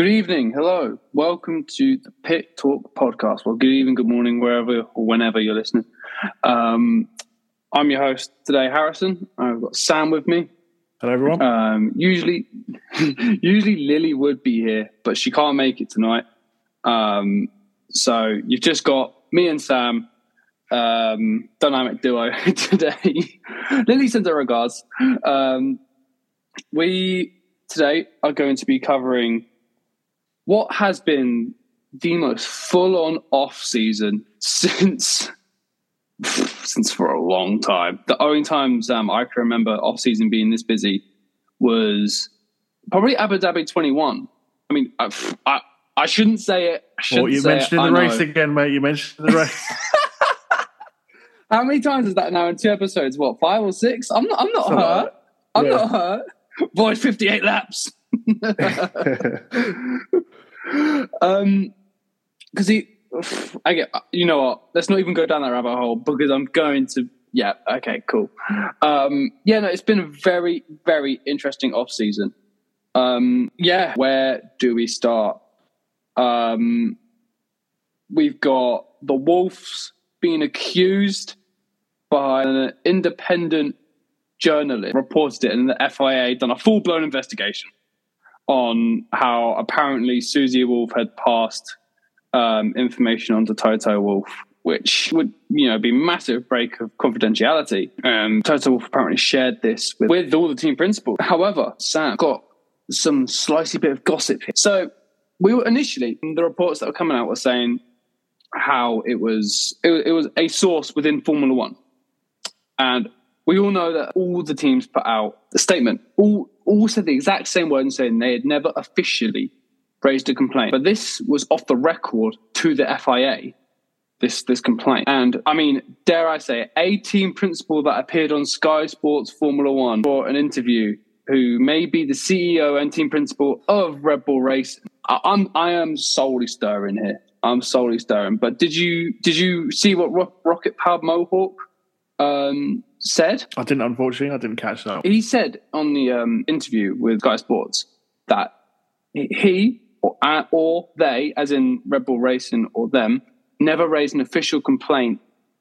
Good evening. Hello. Welcome to the Pit Torque podcast. Well, good evening, good morning, wherever or whenever you're listening. Um, I'm your host today, Harrison. I've got Sam with me. Hello, everyone. Um, usually, usually Lily would be here, but she can't make it tonight. Um, so you've just got me and Sam, um, dynamic duo today. Lily sends her regards. Um, we today are going to be covering what has been the most full-on off season since since for a long time. The only times um, I can remember off season being this busy was probably Abu Dhabi 21. I mean, I, I, I shouldn't say it. I shouldn't Well, you say mentioned it, in the race again, mate. You mentioned the race. How many times is that now in two episodes? What five or six? I'm not. I'm not hurt. I'm Yeah. not hurt. Boy, 58 laps. um, because he, I get. You know what? Let's not even go down that rabbit hole because I'm going to. Yeah. Okay. Cool. Um. Yeah. No. It's been a very, very interesting off season. Um. Yeah. Where do we start? Um. We've got the Wolves being accused by an independent journalist reported it, and the FIA done a full blown investigation on how apparently Susie Wolff had passed um, information onto Toto Wolff, which would you know be massive break of confidentiality. Um, Toto Wolff apparently shared this with, with all the team principals. However, Sam got some slicey bit of gossip here. So we were initially the reports that were coming out were saying how it was it, was- it was a source within Formula One, and we all know that all the teams put out a statement, all all said the exact same word and saying they had never officially raised a complaint, but this was off the record to the FIA. This this complaint, and I mean, dare I say, it, a team principal that appeared on Sky Sports Formula One for an interview, who may be the CEO and team principal of Red Bull Racing. I, I'm I am solely stirring here. I'm solely stirring. But did you did you see what Rocket Powered Mohawk um, said? I didn't, unfortunately, I didn't catch that. He said on the um, interview with Sky Sports that he or, uh, or they, as in Red Bull Racing or them, never raised an official complaint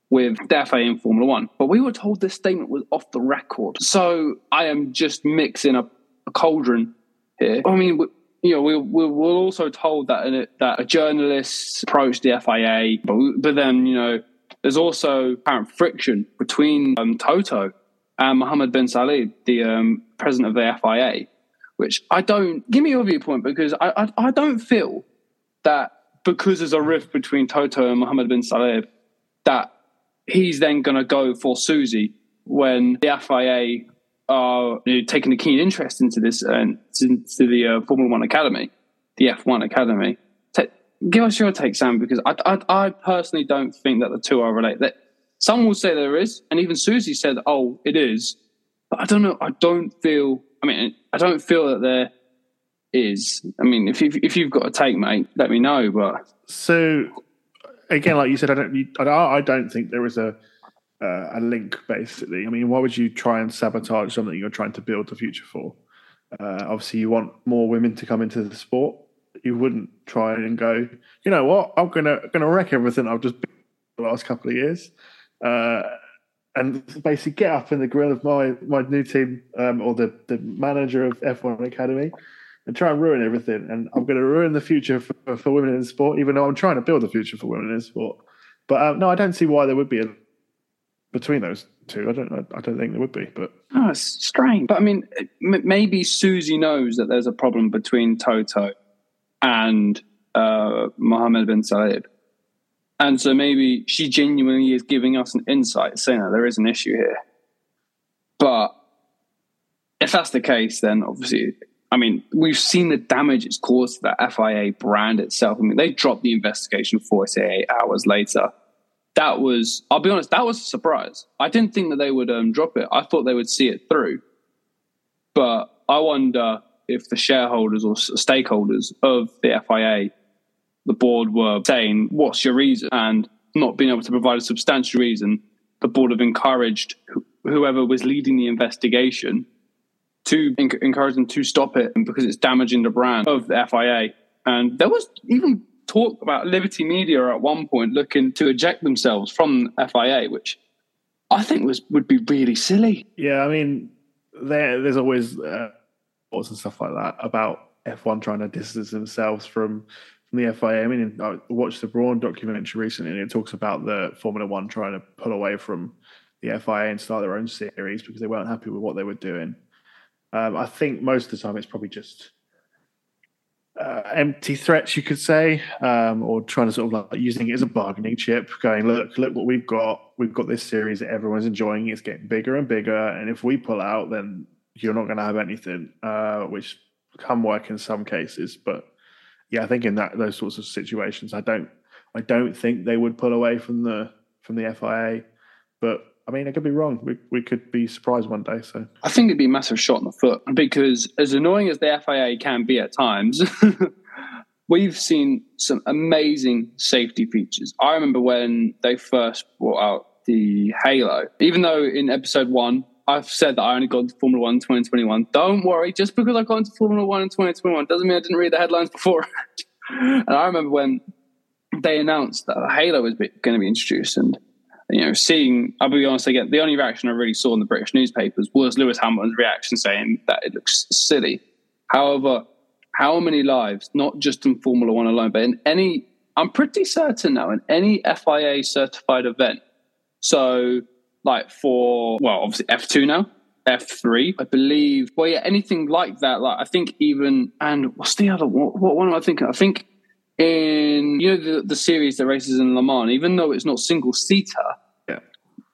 with the in Formula One. But we were told this statement was off the record. So I am just mixing up a cauldron here. I mean, we, you know, we, we were also told that uh, that a journalist approached the FIA, but, but then you know, there's also apparent friction between um, Toto and Mohammed Ben Sulayem, the um, president of the FIA, which I don't give me your viewpoint because I, I I don't feel that because there's a rift between Toto and Mohammed Ben Sulayem that he's then going to go for Susie when the FIA are you know, taking a keen interest into this and into the uh, Formula One Academy, the F1 Academy. Give us your take, Sam, because I, I, I personally don't think that the two are related. That some will say there is, and even Susie said, "Oh, it is," but I don't know. I don't feel. I mean, I don't feel that there is. I mean, if you if you've got a take, mate, let me know. But So, again, like you said, I don't, I don't, I don't think there is a uh, a link. Basically, I mean, why would you try and sabotage something you're trying to build the future for? Uh, obviously, you want more women to come into the sport. You wouldn't try and go, you know what? I'm gonna gonna wreck everything I've just built the last couple of years, uh, and basically get up in the grill of my my new team um, or the the manager of F1 Academy and try and ruin everything. And I'm going to ruin the future for, for women in sport, even though I'm trying to build a future for women in sport. But um, no, I don't see why there would be a between those two. I don't. I don't think there would be. But Oh, it's strange. But I mean, maybe Susie knows that there's a problem between Toto and uh, Mohammed Ben Sulayem. And so maybe she genuinely is giving us an insight saying that there is an issue here. But if that's the case, then obviously, I mean, we've seen the damage it's caused to that FIA brand itself. I mean, they dropped the investigation 48 hours later. That was, I'll be honest, that was a surprise. I didn't think that they would um, drop it. I thought they would see it through. But I wonder if the shareholders or stakeholders of the FIA, the board, were saying, What's your reason? And not being able to provide a substantial reason, the board have encouraged wh- whoever was leading the investigation to enc- encourage them to stop it because it's damaging the brand of the FIA And there was even talk about Liberty Media at one point looking to eject themselves from FIA, which I think was would be really silly. Yeah, I mean, there there's always uh, and stuff like that about F1 trying to distance themselves from from the FIA. I mean, I watched the Brawn documentary recently, and it talks about the Formula One trying to pull away from the FIA and start their own series because they weren't happy with what they were doing. Um, I think most of the time it's probably just uh, empty threats, you could say, um, or trying to sort of like using it as a bargaining chip, going, look, look what we've got. We've got this series that everyone's enjoying. It's getting bigger and bigger, and if we pull out, then you're not going to have anything, uh, which can work in some cases. But yeah, I think in that those sorts of situations, I don't, I don't think they would pull away from the from the FIA, but I mean, I could be wrong. We, we could be surprised one day. So I think it'd be a massive shot in the foot because as annoying as the FIA can be at times, we've seen some amazing safety features. I remember when they first brought out the Halo, even though in episode one, I've said that I only got into Formula One in 2021. Don't worry, just because I got into Formula One in 2021 doesn't mean I didn't read the headlines before. and I remember when they announced that Halo was going to be introduced and you know, seeing, I'll be honest again, the only reaction I really saw in the British newspapers was Lewis Hamilton's reaction saying that it looks silly. However, how many lives, not just in Formula One alone, but in any, I'm pretty certain now, in any FIA certified event. So, like for, well, obviously F2 now, F3, I believe. Well, yeah, anything like that. Like, I think even, and what's the other, what, what one am I thinking? I think in you know the, the series that races in Le Mans, even though it's not single seater, yeah.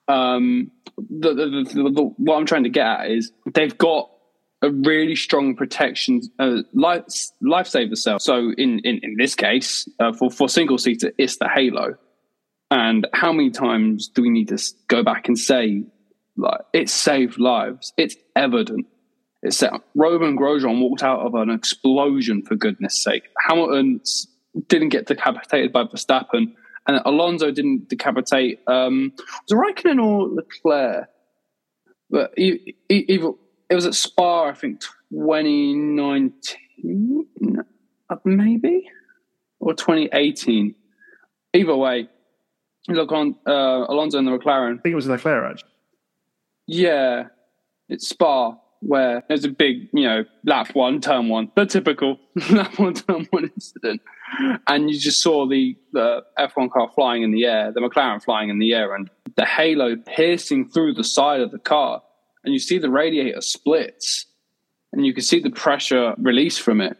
um, the, the, the, what I'm trying to get at is they've got a really strong protection uh, life lifesaver cell. So in in, in this case, uh, for for single seater, it's the Halo. And how many times do we need to go back and say, like, it saved lives? It's evident. It's set. Romain Grosjean walked out of an explosion for goodness sake. Hamilton didn't get decapitated by Verstappen, and Alonso didn't decapitate. Um, was it Raikkonen or Leclerc? But he, he, he, it was at Spa, I think, 2019, uh, maybe, or 2018. Either way, look on uh, Alonso and the McLaren. I think it was Leclerc, actually. Yeah, it's Spa where there's a big, you know, lap one, turn one, the typical lap one, turn one incident. And you just saw the, the F1 car flying in the air, the McLaren flying in the air, and the halo piercing through the side of the car. And you see the radiator splits, and you can see the pressure release from it.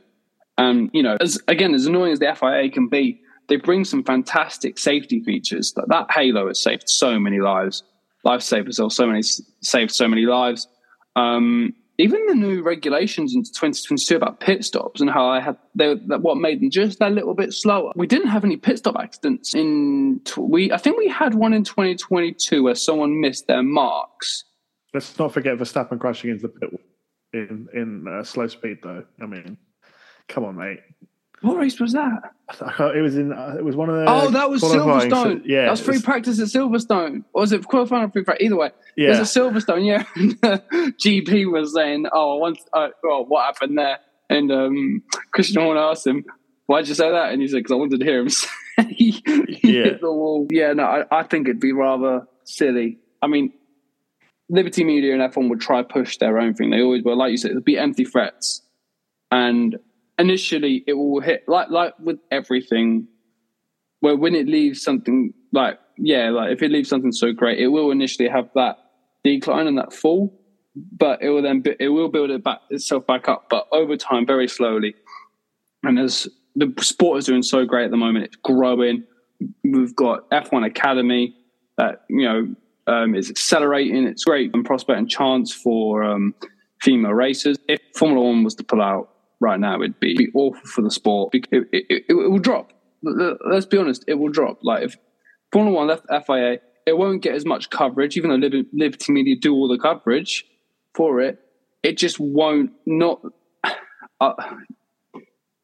And, you know, as again, as annoying as the FIA can be, they bring some fantastic safety features. That, that halo has saved so many lives. Lifesavers, or so many saved so many lives um, even the new regulations into 2022 about pit stops and how I had they, that what made them just a little bit slower. We didn't have any pit stop accidents in we. I think we had one in 2022 where someone missed their marks. Let's not forget Verstappen crashing into the pit in in uh, slow speed though. I mean, come on, mate. What race was that? It was in. Uh, it was one of the. Oh, that was Silverstone. So, yeah, that was free was, practice at Silverstone. Or was it qualifying or free practice? Either way, yeah. it was a Silverstone. Yeah, GP was saying, "Oh, once, uh, well, what happened there?" And um, Christian Horner asked him, "Why'd you say that?" And he said, "Because I wanted to hear him say he yeah. hit the wall." Yeah, no, I, I think it'd be rather silly. I mean, Liberty Media and F1 would try push their own thing. They always were, Like you said, it'd be empty threats. And initially it will hit like like with everything where when it leaves something like yeah like if it leaves something so great it will initially have that decline and that fall but it will then it will build it back itself back up but over time very slowly. And as the sport is doing so great at the moment it's growing. We've got f1 academy that you know um, is accelerating. It's great. And prospect and chance for um, female racers. If formula one was to pull out right now, it'd be, be awful for the sport. It, it, it, it, will drop. Let's be honest, it will drop. Like if Formula One left FIA, it won't get as much coverage, even though Liberty Media do all the coverage for it. It just won't. Not uh,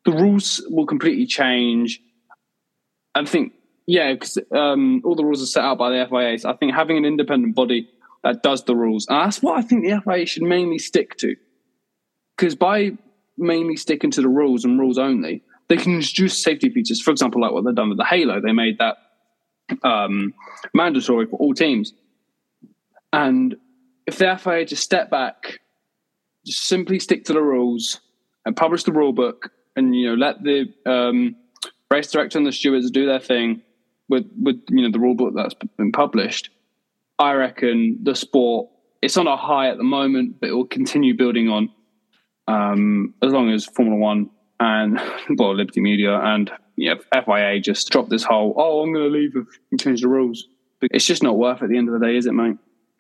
the rules will completely change. I think, yeah, because um, all the rules are set out by the FIA. So I think having an independent body that does the rules, and that's what I think the FIA should mainly stick to. Because by mainly sticking to the rules and rules only, they can introduce safety features. For example, like what they've done with the Halo, they made that um, mandatory for all teams. And if the FIA just step back, just simply stick to the rules and publish the rule book, and you know let the um, race director and the stewards do their thing with with you know the rule book that's been published. I reckon the sport it's on a high at the moment, but it will continue building on um, as long as Formula One and well Liberty Media and yeah, FIA just drop this whole oh I'm going to leave and change the rules. It's just not worth it at the end of the day, is it, mate?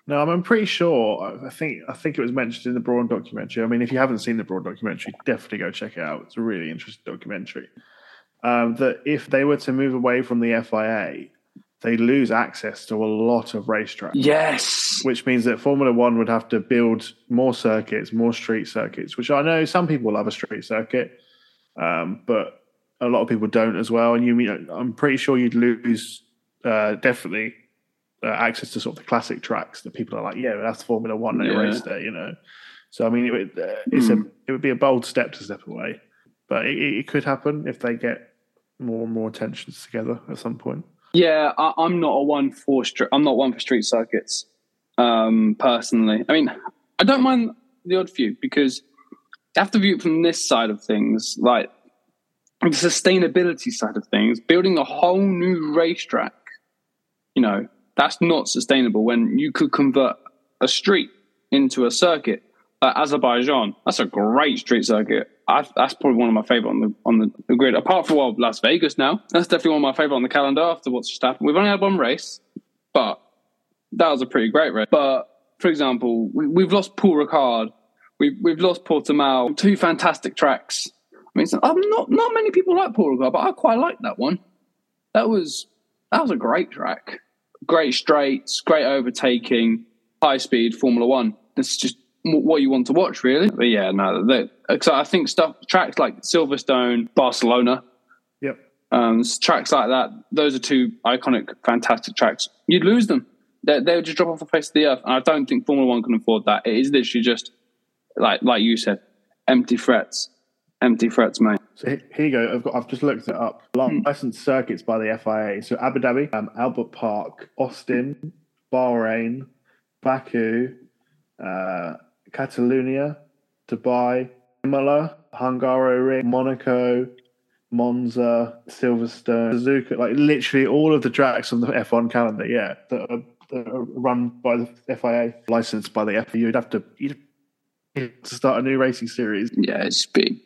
No, I'm pretty sure. I think I think it was mentioned in the Brawn documentary. I mean, if you haven't seen the Brawn documentary, definitely go check it out. It's a really interesting documentary. Um, that if they were to move away from the FIA, they lose access to a lot of racetracks. Yes. Which means that Formula One would have to build more circuits, more street circuits, which I know some people love a street circuit, um, but a lot of people don't as well. And you mean, I'm pretty sure you'd lose uh, definitely uh, access to sort of the classic tracks that people are like, yeah, that's Formula One, yeah. race there, you know. So I mean, it would, uh, it's mm. a it would be a bold step to step away, but it, it could happen if they get more and more attentions together at some point. Yeah, I, am not a one for I'm not one for street circuits. Um, personally, I mean, I don't mind the odd few because you have to view it from this side of things, like the sustainability side of things. Building a whole new racetrack, you know, that's not sustainable. When you could convert a street into a circuit, Azerbaijan, that's a great street circuit. I, that's probably one of my favorite on the on the grid. Apart from well, Las Vegas now, that's definitely one of my favorite on the calendar. After what's just happened, we've only had one race, but that was a pretty great race. But for example, we, have lost Paul Ricard, we've we've lost Portimao, two fantastic tracks. I mean, I'm not not many people like Paul Ricard, but I quite like that one. That was that was a great track, great straights, great overtaking, high speed Formula One. It's just what you want to watch, really. But yeah, no, because I think stuff tracks like Silverstone, Barcelona, yep, um, tracks like that. Those are two iconic, fantastic tracks. You'd lose them; they they would just drop off the face of the earth. And I don't think Formula One can afford that. It is literally just like like you said, empty threats, empty threats, mate. So here you go. I've got. I've just looked it up. Hmm. Licensed circuits by the FIA. So Abu Dhabi, um, Albert Park, Austin, Bahrain, Baku. Uh, Catalonia, Dubai, Imola, Hungaroring, Monaco, Monza, Silverstone, Suzuka, like literally all of the tracks on the F1 calendar, yeah, that are, that are run by the FIA, licensed by the FIA. You'd have to you'd have to start a new racing series. Yeah, it's big.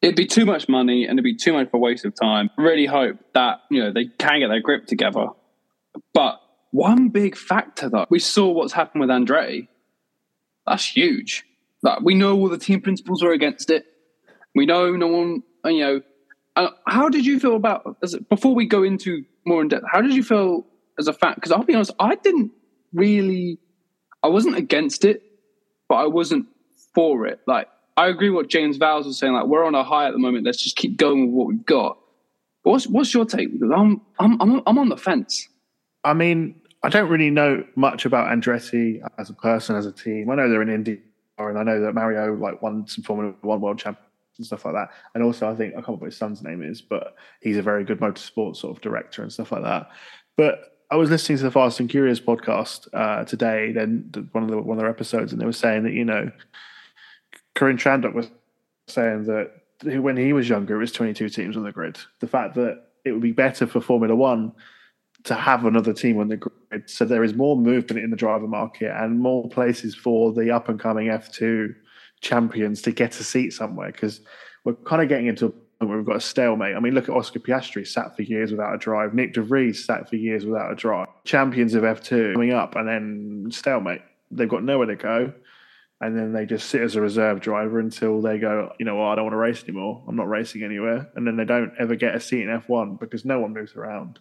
It'd be too much money and it'd be too much of a waste of time. Really hope that you know they can get their grip together. But one big factor though, we saw what's happened with Andretti that's huge. Like, we know all the team principals are against it. We know no one, you know. Uh, how did you feel about, as, before we go into more in depth, how did you feel as a fan? Because I'll be honest, I didn't really, I wasn't against it, but I wasn't for it. Like, I agree what James Vowles was saying. Like, we're on a high at the moment. Let's just keep going with what we've got. what's what's your take? Because I'm I'm I'm I'm on the fence. I mean, I don't really know much about Andretti as a person, as a team. I know they're in Indy, and I know that Mario like won some Formula One World Champions and stuff like that. And also, I think I can't remember what his son's name is, but he's a very good motorsport sort of director and stuff like that. But I was listening to the Fast and Curious podcast uh, today, then one of the one of their episodes, and they were saying that you know, Karun Chandhok was saying that when he was younger, it was 22 teams on the grid. The fact that it would be better for Formula One to have another team on the grid. So there is more movement in the driver market and more places for the up and coming F2 champions to get a seat somewhere because we're kind of getting into a point where we've got a stalemate. I mean, look at Oscar Piastri, sat for years without a drive. Nick de Vries sat for years without a drive. Champions of F2 coming up and then stalemate. They've got nowhere to go. And then they just sit as a reserve driver until they go, you know what, I don't want to race anymore. I'm not racing anywhere. And then they don't ever get a seat in F1 because no one moves around.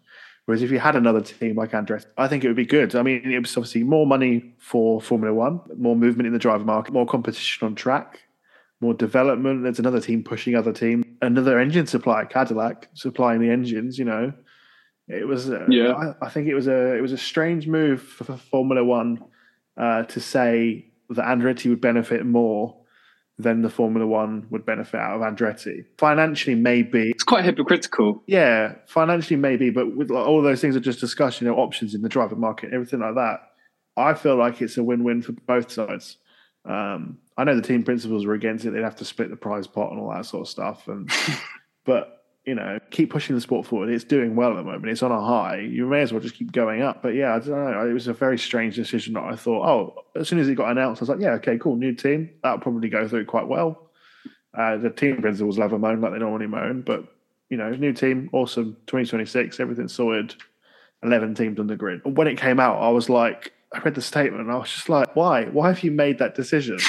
Whereas if you had another team like Andretti, I think it would be good. I mean, it was obviously more money for Formula One, more movement in the driver market, more competition on track, more development. There's another team pushing other team, another engine supplier, Cadillac, supplying the engines. You know, it was. Uh, yeah. I, I, think it was a it was a strange move for, for Formula One uh, to say that Andretti would benefit more then the Formula One would benefit out of Andretti. Financially, maybe. It's quite hypocritical. Yeah, financially, maybe, but with like, all those things I just discussed, you know, options in the driver market, everything like that, I feel like it's a win win for both sides. Um, I know the team principals were against it; they'd have to split the prize pot and all that sort of stuff. And but you know, keep pushing the sport forward. It's doing well at the moment. It's on a high. You may as well just keep going up. But yeah, I don't know. It was a very strange decision that I thought, oh, as soon as it got announced, I was like, yeah, okay, cool, new team. That'll probably go through quite well. Uh, the team principals love a moan like they normally moan, but you know, new team, awesome. 2026, everything's sorted. 11 teams on the grid. When it came out, I was like, I read the statement and I was just like, why? Why have you made that decision?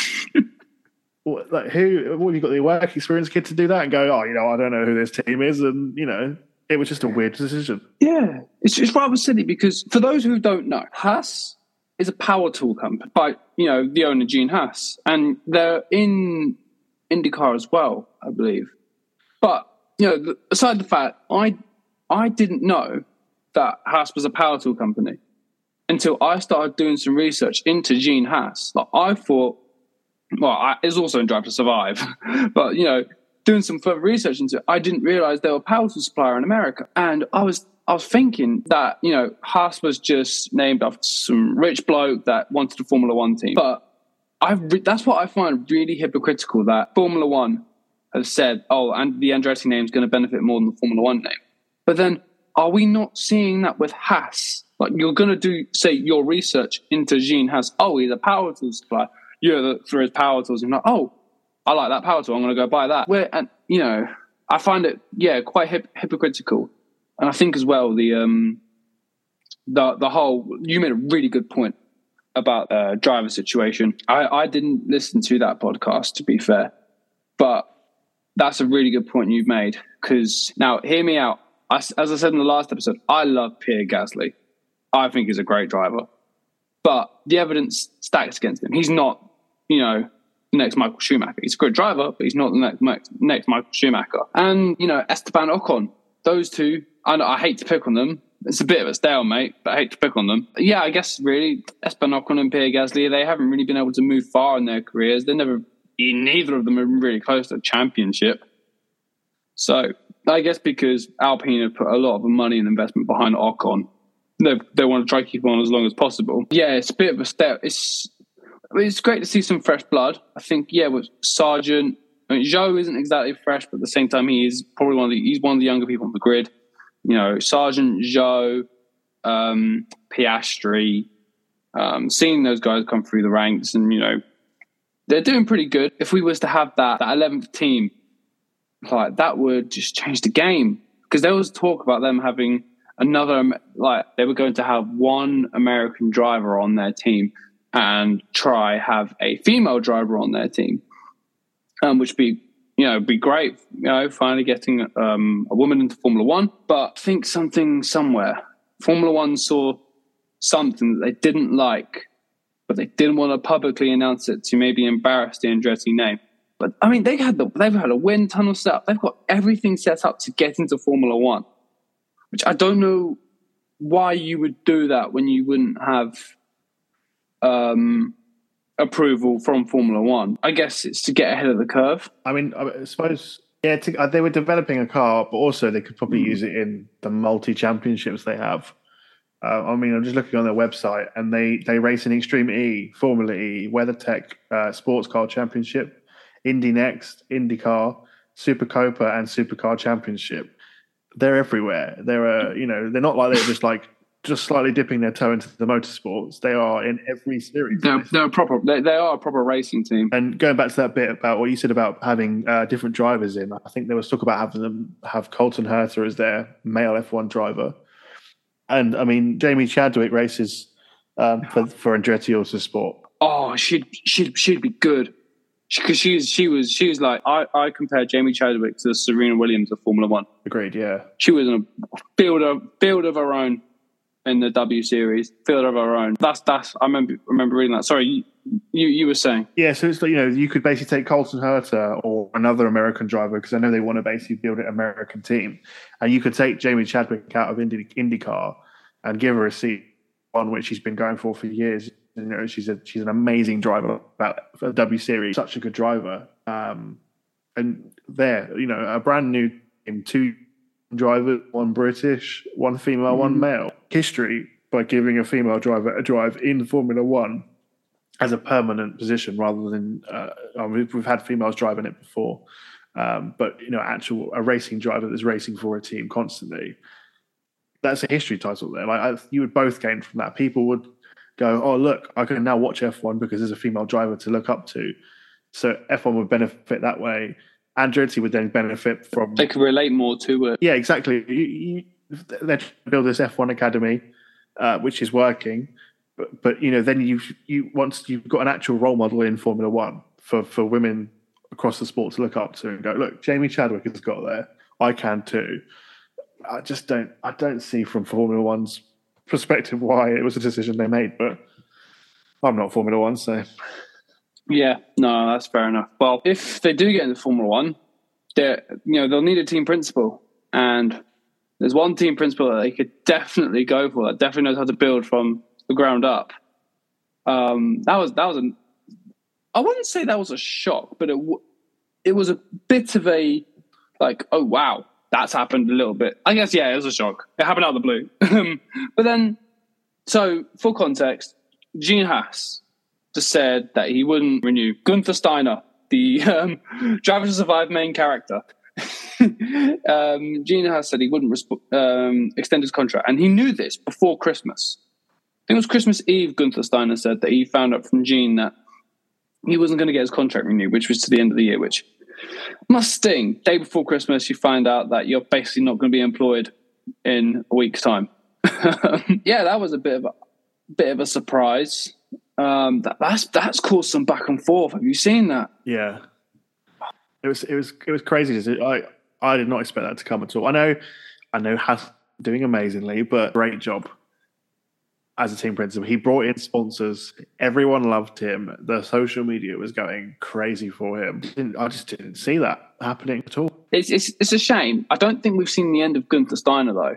Like who? What have you got the work experience kid to do that and go? Oh, you know, I don't know who this team is, and you know, it was just a weird decision. Yeah, it's it's rather silly because for those who don't know, Haas is a power tool company by you know the owner Gene Haas, and they're in IndyCar as well, I believe. But you know, aside the fact, I I didn't know that Haas was a power tool company until I started doing some research into Gene Haas. Like I thought well, I, it's also in Drive to Survive, but you know, doing some further research into it, I didn't realize they were a power tool supplier in America, and I was I was thinking that you know Haas was just named after some rich bloke that wanted a Formula One team, but I re- that's what I find really hypocritical that Formula One has said, oh, and the Andretti name is going to benefit more than the Formula One name, but then are we not seeing that with Haas? Like you're going to do, say, your research into Gene Haas. Oh, he's a power tool supplier you know, for his power tools. I'm like, oh, I like that power tool. I'm going to go buy that. Where, and you know, I find it, yeah, quite hip, hypocritical. And I think as well the um, the the whole. You made a really good point about uh, driver situation. I I didn't listen to that podcast to be fair, but that's a really good point you've made. Because now, hear me out. I, as I said in the last episode, I love Pierre Gasly. I think he's a great driver, but the evidence stacks against him. He's not you know, next Michael Schumacher. He's a good driver, but he's not the next next Michael Schumacher. And you know, Esteban Ocon. Those two, I, I hate to pick on them. It's a bit of a stalemate, but I hate to pick on them. Yeah, I guess really Esteban Ocon and Pierre Gasly, they haven't really been able to move far in their careers. They're never, neither of them are really close to a championship. So I guess because Alpine have put a lot of money and investment behind Ocon, they they want to try to keep on as long as possible. Yeah, it's a bit of a step. It's it's great to see some fresh blood. I think, yeah, with Sargent, I mean, Zhou isn't exactly fresh, but at the same time, he is probably one of the he's one of the younger people on the grid. You know, Sargent, Zhou, um, Piastri, um, seeing those guys come through the ranks, and you know, they're doing pretty good. If we was to have that that eleventh team, like that would just change the game because there was talk about them having another like they were going to have one American driver on their team and try have a female driver on their team, um, which be you know be great. You know, finally getting um, a woman into Formula One. But think something somewhere, Formula One saw something that they didn't like, but they didn't want to publicly announce it to maybe embarrass the Andretti name. But I mean, they had the they've had a wind tunnel set up. They've got everything set up to get into Formula One, which I don't know why you would do that when you wouldn't have um, approval from Formula One. I guess it's to get ahead of the curve. I mean, I suppose yeah, to, uh, they were developing a car, but also they could probably mm. use it in the multi championships they have. Uh, I mean, I'm just looking on their website, and they they race in Extreme E, Formula E, WeatherTech uh, Sports Car Championship, Indy Next, IndyCar, Super Copa, and Supercar Championship. They're everywhere. They're uh, you know they're not like they're just like just slightly dipping their toe into the motorsports. They are in every series. They're, they're proper. They, they, are a proper racing team. And going back to that bit about what you said about having uh, different drivers in, I think there was talk about having them have Colton Herta as their male F1 driver. And I mean, Jamie Chadwick races um, for for Andretti Autosport. Oh, she'd she'd she'd be good because she, was she was she was like I I compared Jamie Chadwick to Serena Williams of Formula One. Agreed. Yeah, she was in a field of field of her own in the W series, field of our own. That's that's. I remember remember reading that. Sorry, you you were saying. Yeah, so it's like you know you could basically take Colton Herta or another American driver because I know they want to basically build an American team, and you could take Jamie Chadwick out of Indy, IndyCar and give her a seat on which she's been going for for years you know, she's a she's an amazing driver about for the W Series, such a good driver. Um, and there, you know, a brand new team, two drivers, one British, one female, one Mhm. male. History by giving a female driver a drive in Formula One as a permanent position rather than uh, I mean, we've had females driving it before, um, but you know, actual a racing driver that's racing for a team constantly. That's a history title there. Like I, you would both gain from that. People would go, "Oh, look, I can now watch F1 because there's a female driver to look up to." So F1 would benefit that way. Andretti would then benefit from They could relate more to it. yeah, exactly. You, you, they're trying to build this F1 academy, uh, which is working, but but you know then you you once you've got an actual role model in Formula One for for women across the sport to look up to and go, look, Jamie Chadwick has got there, I can too. I just don't I don't see from Formula One's perspective why it was a decision they made, but I'm not Formula One, so Yeah, no, that's fair enough. Well, if they do get into Formula One, they you know they'll need a team principal, and there's one team principal that they could definitely go for that definitely knows how to build from the ground up. Um, that was that was an I wouldn't say that was a shock, but it w- it was a bit of a like oh wow that's happened a little bit. I guess yeah, it was a shock. It happened out of the blue, but then so for context, Gene Haas said that he wouldn't renew. Gunther Steiner, the um, Driver to Survive main character, um, Haas said he wouldn't resp- um, extend his contract, and he knew this before Christmas. I think it was Christmas Eve. Gunther Steiner said that he found out from Gene that he wasn't going to get his contract renewed, which was to the end of the year, which must sting. Day before Christmas, you find out that you're basically not going to be employed in a week's time. yeah, that was a bit of a bit of a surprise. Um, that, that's that's caused some back and forth. Have you seen that? Yeah, it was it was it was crazy. I I did not expect that to come at all. I know I know Haas doing amazingly, but great job as a team principal. He brought in sponsors. Everyone loved him. The social media was going crazy for him. Didn't- I just didn't see that happening at all. It's it's it's a shame. I don't think we've seen the end of Gunther Steiner though.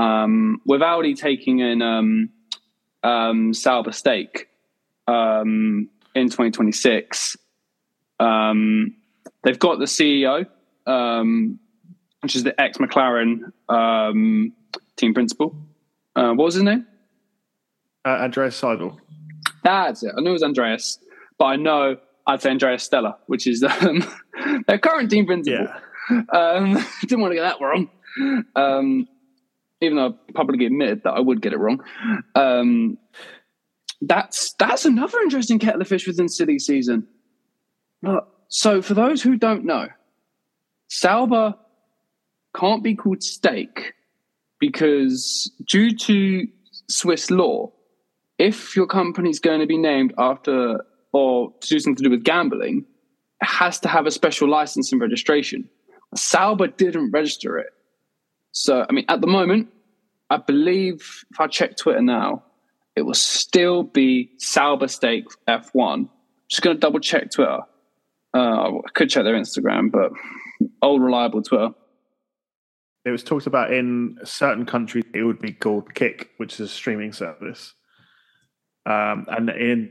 Um, with Audi taking in um, um, Sauber stake um, in 2026, um, they've got the CEO, um, which is the ex McLaren um, team principal. Uh, what was his name? Uh, Andreas Seidl. That's it. I knew it was Andreas, but I know I'd say Andreas Stella, which is um, their current team principal. Yeah, Um, didn't want to get that wrong. Um, even though I publicly admitted that I would get it wrong. Um, that's that's another interesting kettle of fish within silly season. So for those who don't know, Sauber can't be called Stake because due to Swiss law, if your company's going to be named after or to do something to do with gambling, it has to have a special license and registration. Sauber didn't register it. So, I mean, at the moment, I believe if I check Twitter now, it will still be Sauber Stake F1. Just going to double check Twitter. Uh, I could check their Instagram, but old reliable Twitter. it was talked about in certain countries. It would be called Kick, which is a streaming service, um, and in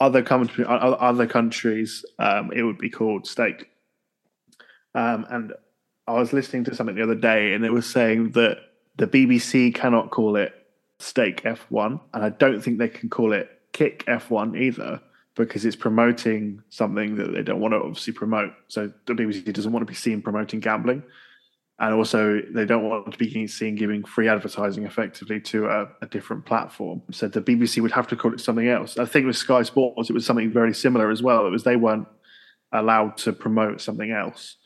other countries, other countries, um, it would be called Stake. Um, and I was listening to something the other day, and it was saying that the BBC cannot call it Stake F1, and I don't think they can call it Kick F1 either because it's promoting something that they don't want to obviously promote. So BBC doesn't want to be seen promoting gambling, and also they don't want to be seen giving free advertising effectively to a, a different platform. So the BBC would have to call it something else. I think with Sky Sports, it was something very similar as well. It was they weren't allowed to promote something else.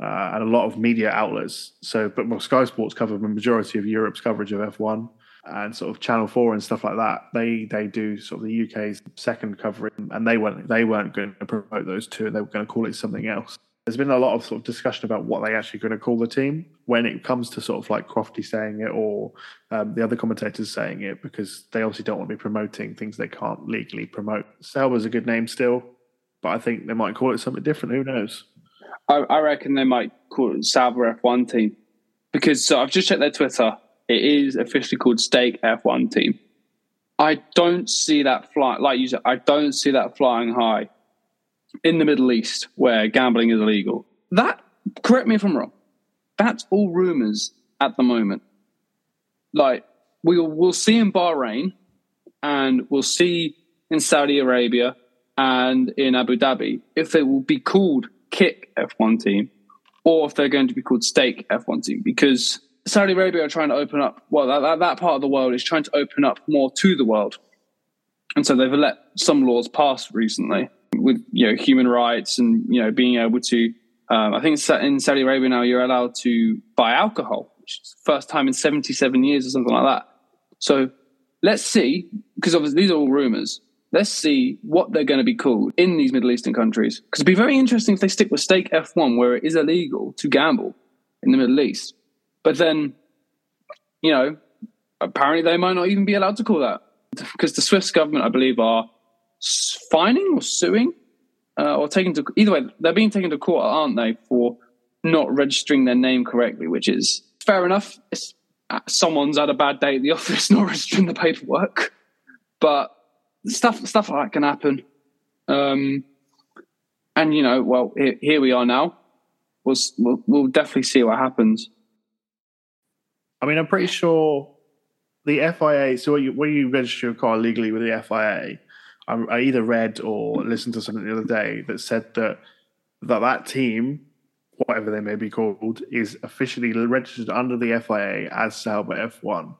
Uh, and a lot of media outlets. So, but well, Sky Sports cover the majority of Europe's coverage of F1 and sort of Channel Four and stuff like that. They they do sort of the UK's second covering, and they weren't they weren't going to promote those two. They were going to call it something else. There's been a lot of sort of discussion about what they actually going to call the team when it comes to sort of like Crofty saying it or um, the other commentators saying it because they obviously don't want to be promoting things they can't legally promote. Sauber's a good name still, but I think they might call it something different. Who knows? I, I reckon they might call it Sauber F1 team because so I've just checked their Twitter. It is officially called Stake F1 team. I don't see that flying, like you said, I don't see that flying high in the Middle East where gambling is illegal. That, correct me if I'm wrong, that's all rumors at the moment. Like, we'll, we'll see in Bahrain and we'll see in Saudi Arabia and in Abu Dhabi if they will be called kick F1 team or if they're going to be called stake F1 team because Saudi Arabia are trying to open up, well, that, that part of the world is trying to open up more to the world. And so they've let some laws pass recently with, you know, human rights and, you know, being able to, um, I think in Saudi Arabia now you're allowed to buy alcohol, which is the first time in 77 years or something like that. So let's see, because obviously these are all rumors. Let's see what they're going to be called in these Middle Eastern countries. Because it'd be very interesting if they stick with stake F1, where it is illegal to gamble in the Middle East. But then, you know, apparently they might not even be allowed to call that because the Swiss government, I believe, are fining or suing uh, or taking to either way. They're being taken to court, aren't they, for not registering their name correctly? Which is fair enough. It's, uh, someone's had a bad day at the office, not registering the paperwork, but stuff stuff like that can happen. Um, and you know, well, here, here we are now. We'll, we'll, we'll definitely see what happens. I mean, I'm pretty sure the FIA. So when you, when you register your car legally with the FIA, I, I either read or listened to something the other day that said that that that team, whatever they may be called, is officially registered under the FIA as Sauber F1,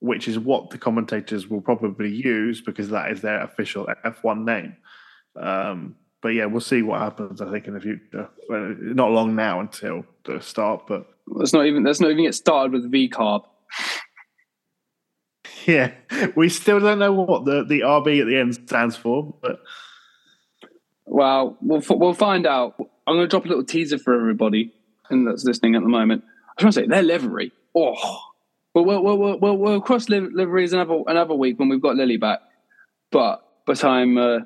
which is what the commentators will probably use because that is their official F1 name. Um, but yeah, we'll see what happens. I think in the future. Well, not long now until the start, but let's not even let's not even get started with VCARB. Yeah, we still don't know what the, the RB at the end stands for, but well, we'll we'll find out. I'm going to drop a little teaser for everybody and that's listening at the moment. I was going to say their livery. Oh, well, we'll we'll we'll, we'll cross liveries another another week when we've got Lily back. But but I'm uh,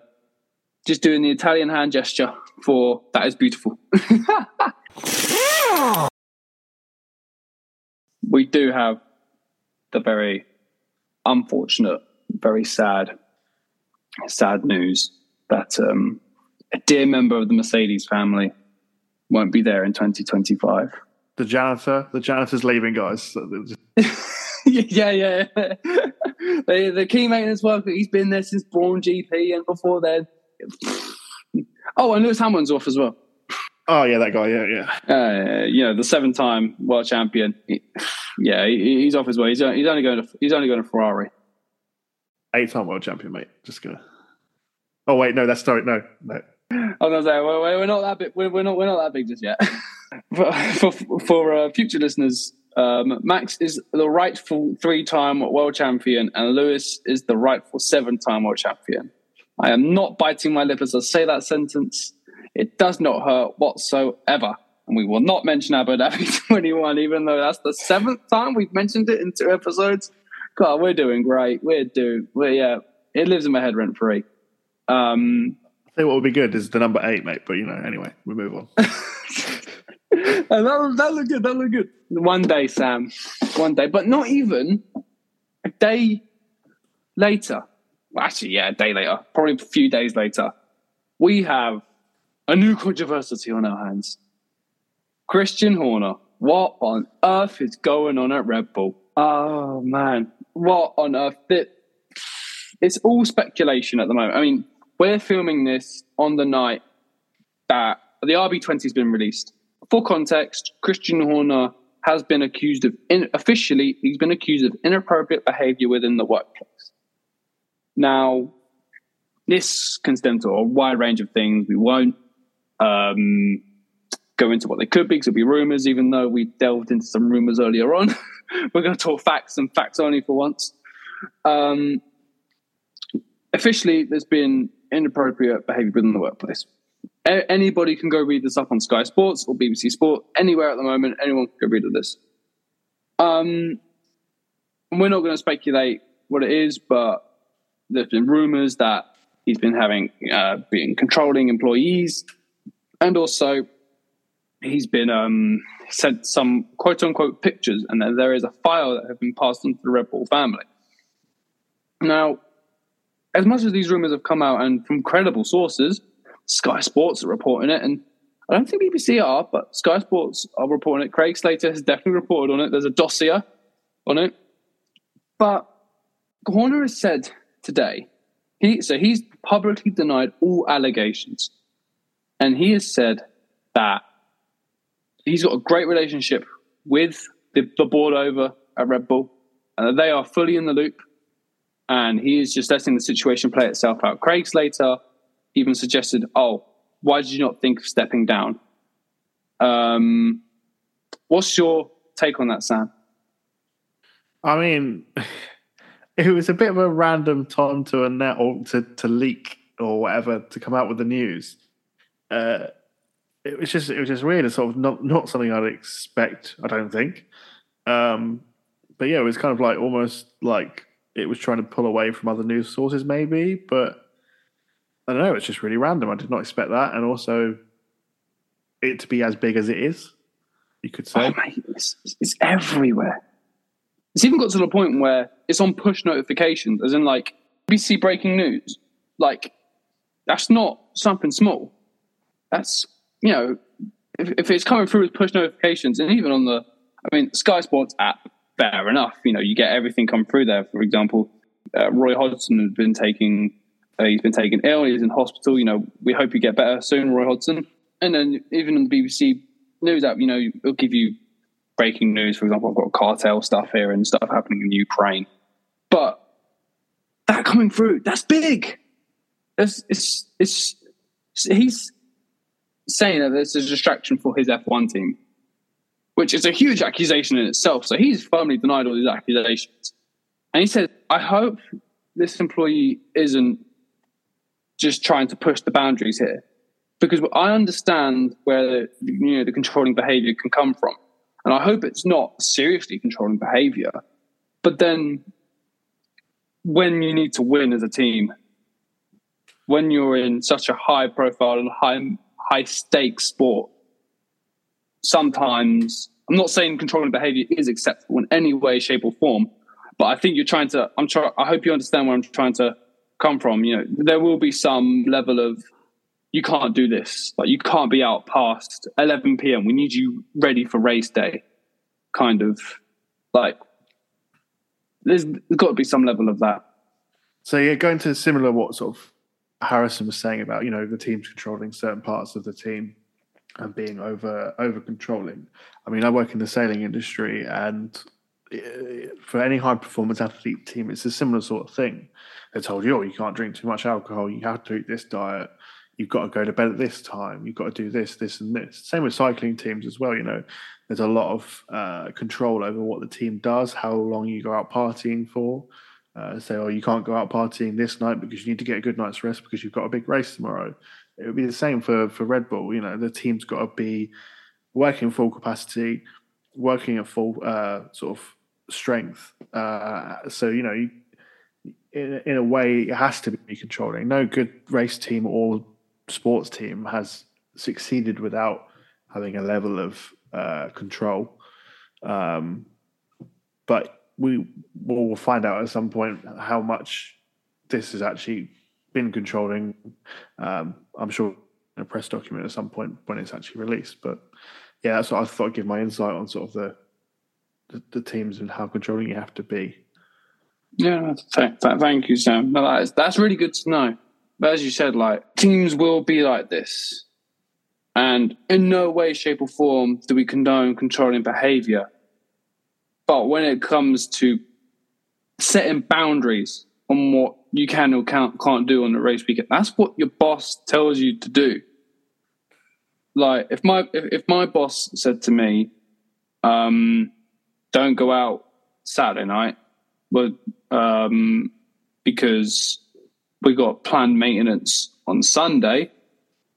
just doing the Italian hand gesture for that is beautiful. we do have the very unfortunate, very sad, sad news that um, a dear member of the Mercedes family won't be there in 2025. The janitor, the janitor's leaving, guys. yeah, yeah. the, the key maintenance worker, he's been there since Brawn GP and before then. Oh, and Lewis Hamilton's off as well. Oh yeah, that guy. Yeah, yeah. Uh, you know, the seven-time world champion. Yeah, he, he's off his way. He's, he's only going to he's only going to Ferrari. Eight-time world champion, mate. Just gonna. Oh wait, no, that's sorry, no, no. I was gonna say we're, we're not that big. We're, we're not we're not that big just yet. for for, for uh, future listeners, um, Max is the rightful three-time world champion, and Lewis is the rightful seven-time world champion. I am not biting my lip as I say that sentence. It does not hurt whatsoever. And we will not mention Abu Dhabi 21, even though that's the seventh time we've mentioned it in two episodes. God, we're doing great. We're doing, we're, yeah, it lives in my head rent free. Um, I think what would be good is the number eight, mate. But, you know, anyway, we move on. that, that look good. That look good. One day, Sam. One day. But not even a day later. Well, actually, yeah, a day later. Probably a few days later. We have a new controversy on our hands. Christian Horner, what on earth is going on at Red Bull? Oh man, what on earth? It, it's all speculation at the moment. I mean, we're filming this on the night that the RB20 has been released. For context, Christian Horner has been accused of, in, officially, he's been accused of inappropriate behavior within the workplace. Now, this can stem to a wide range of things. We won't um, go into what they could be because it'll be rumors, even though we delved into some rumors earlier on. We're going to talk facts and facts only for once. Um, officially, there's been inappropriate behavior within the workplace. A- anybody can go read this up on Sky Sports or BBC Sport, anywhere at the moment. Anyone can go read of this. Um, we're not going to speculate what it is, but there's been rumors that he's been having uh, been controlling employees and also he's been um, sent some quote unquote pictures, and there is a file that have been passed on to the Red Bull family. Now, as much as these rumours have come out and from credible sources, Sky Sports are reporting it, and I don't think BBC are, but Sky Sports are reporting it. Craig Slater has definitely reported on it. There's a dossier on it. But Horner has said today, he so he's publicly denied all allegations. And he has said that he's got a great relationship with the, the board over at Red Bull, and they are fully in the loop. And he is just letting the situation play itself out. Craig Slater even suggested, "Oh, why did you not think of stepping down?" Um, what's your take on that, Sam? I mean, it was a bit of a random time to a net or to, to leak or whatever to come out with the news. Uh, it was just it was just weird. It's sort of not not something I'd expect. I don't think. Um, but yeah, it was kind of like almost like it was trying to pull away from other news sources, maybe. But I don't know. It's just really random. I did not expect that, and also it to be as big as it is. You could say, oh, mate, it's, it's everywhere. It's even got to the point where it's on push notifications, as in like BBC breaking news. Like that's not something small. That's you know, if, if it's coming through with push notifications, and even on the, I mean, Sky Sports app, fair enough. You know, you get everything come through there. For example, uh, Roy Hodgson has been taking, uh, he's been taken ill. He's in hospital. You know, we hope you get better soon, Roy Hodgson. And then even on the BBC News app, you know, it'll give you breaking news. For example, I've got cartel stuff here and stuff happening in Ukraine. But that coming through, that's big. It's, it's, it's, he's saying that it's a distraction for his F1 team, which is a huge accusation in itself. So he's firmly denied all these accusations. And he says, I hope this employee isn't just trying to push the boundaries here. Because I understand where you know the controlling behavior can come from. And I hope it's not seriously controlling behavior. But then when you need to win as a team, when you're in such a high profile and high high stakes sport, sometimes I'm not saying controlling behavior is acceptable in any way, shape, or form, but I think you're trying to. I'm trying. I hope you understand where I'm trying to come from. You know, there will be some level of you can't do this. Like you can't be out past 11 p.m. We need you ready for race day. Kind of like there's, there's got to be some level of that. So yeah, going to similar what sort of Harrison was saying about you know the teams controlling certain parts of the team and being over over controlling. I mean, I work in the sailing industry, and eh, for any high performance athlete team, it's a similar sort of thing. They told you, oh, you can't drink too much alcohol. You have to eat this diet. You've got to go to bed at this time. You've got to do this, this, and this. Same with cycling teams as well. You know, there's a lot of uh, control over what the team does, how long you go out partying for uh, say, oh, you can't go out partying this night because you need to get a good night's rest because you've got a big race tomorrow. It would be the same for for Red Bull. You know, the team's got to be working full capacity, working at full uh, sort of strength. Uh, so you know, you, in in a way, it has to be controlling. No good race team or sports team has succeeded without having a level of uh, control. Um, but we will find out at some point how much this has actually been controlling. Um, I'm sure a press document at some point when it's actually released. But yeah, that's what I thought I'd give my insight on sort of the the, the teams and how controlling you have to be. Yeah, th- th- thank you, Sam. No, that is, that's really good to know. But as you said, like teams will be like this, and in no way, shape, or form do we condone controlling behaviour. But when it comes to setting boundaries on what you can or can't, can't do on the race weekend, that's what your boss tells you to do. Like if my if, if my boss said to me, um, "Don't go out Saturday night," but um, because we got planned maintenance on Sunday,